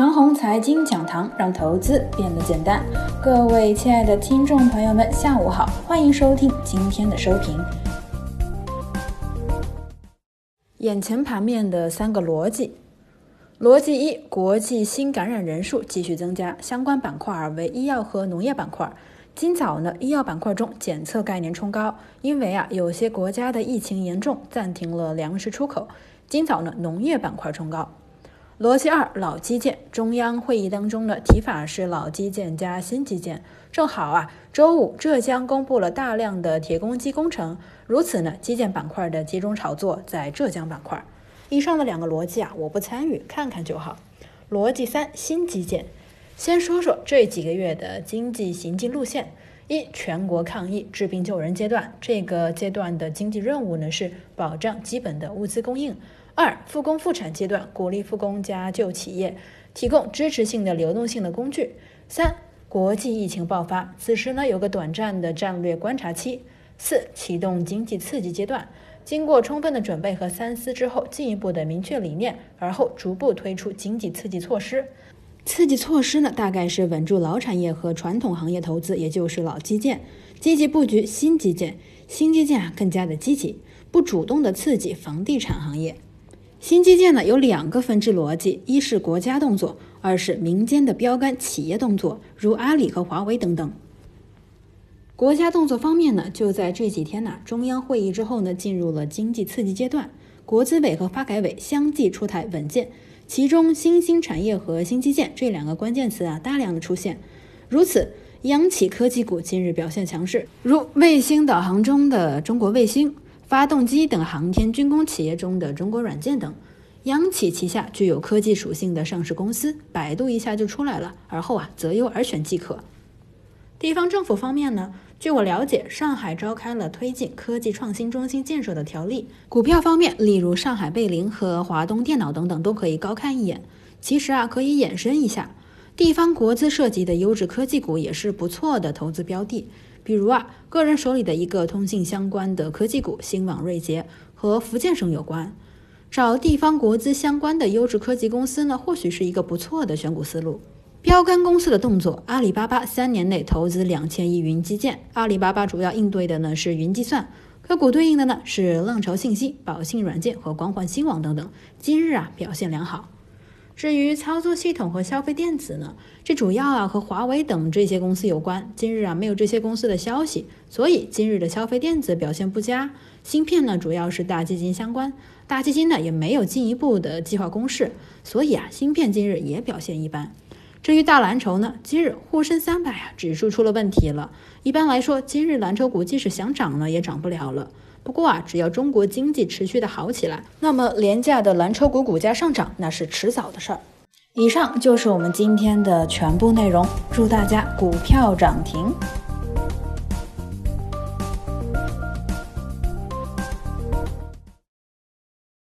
陈红财经讲堂，让投资变得简单。各位亲爱的听众朋友们，下午好，欢迎收听今天的收评。眼前盘面的三个逻辑：逻辑一，国际新感染人数继续增加，相关板块为医药和农业板块。今早呢，医药板块中检测概念冲高，因为啊，有些国家的疫情严重，暂停了粮食出口。今早呢，农业板块冲高。逻辑二，老基建。中央会议当中的提法是老基建加新基建。正好啊，周五浙江公布了大量的铁公鸡工程，如此呢，基建板块的集中炒作在浙江板块。以上的两个逻辑啊，我不参与，看看就好。逻辑三，新基建。先说说这几个月的经济行进路线：一，全国抗疫治病救人阶段，这个阶段的经济任务呢是保障基本的物资供应。二复工复产阶段，鼓励复工加旧企业，提供支持性的流动性的工具。三国际疫情爆发，此时呢有个短暂的战略观察期。四启动经济刺激阶段，经过充分的准备和三思之后，进一步的明确理念，而后逐步推出经济刺激措施。刺激措施呢，大概是稳住老产业和传统行业投资，也就是老基建，积极布局新基建。新基建啊更加的积极，不主动的刺激房地产行业。新基建呢有两个分支逻辑，一是国家动作，二是民间的标杆企业动作，如阿里和华为等等。国家动作方面呢，就在这几天呢，中央会议之后呢，进入了经济刺激阶段，国资委和发改委相继出台稳健，其中新兴产业和新基建这两个关键词啊大量的出现，如此央企科技股今日表现强势，如卫星导航中的中国卫星。发动机等航天军工企业中的中国软件等，央企旗下具有科技属性的上市公司，百度一下就出来了。而后啊，择优而选即可。地方政府方面呢，据我了解，上海召开了推进科技创新中心建设的条例。股票方面，例如上海贝林和华东电脑等等，都可以高看一眼。其实啊，可以延伸一下，地方国资涉及的优质科技股也是不错的投资标的。比如啊，个人手里的一个通信相关的科技股新网瑞捷和福建省有关，找地方国资相关的优质科技公司呢，或许是一个不错的选股思路。标杆公司的动作，阿里巴巴三年内投资两千亿云基建，阿里巴巴主要应对的呢是云计算，个股对应的呢是浪潮信息、宝信软件和光环新网等等，今日啊表现良好。至于操作系统和消费电子呢，这主要啊和华为等这些公司有关。今日啊没有这些公司的消息，所以今日的消费电子表现不佳。芯片呢主要是大基金相关，大基金呢也没有进一步的计划公示，所以啊芯片今日也表现一般。至于大蓝筹呢，今日沪深三百啊指数出了问题了。一般来说，今日蓝筹股即使想涨呢也涨不了了。不过啊，只要中国经济持续的好起来，那么廉价的蓝筹股股价上涨那是迟早的事儿。以上就是我们今天的全部内容，祝大家股票涨停。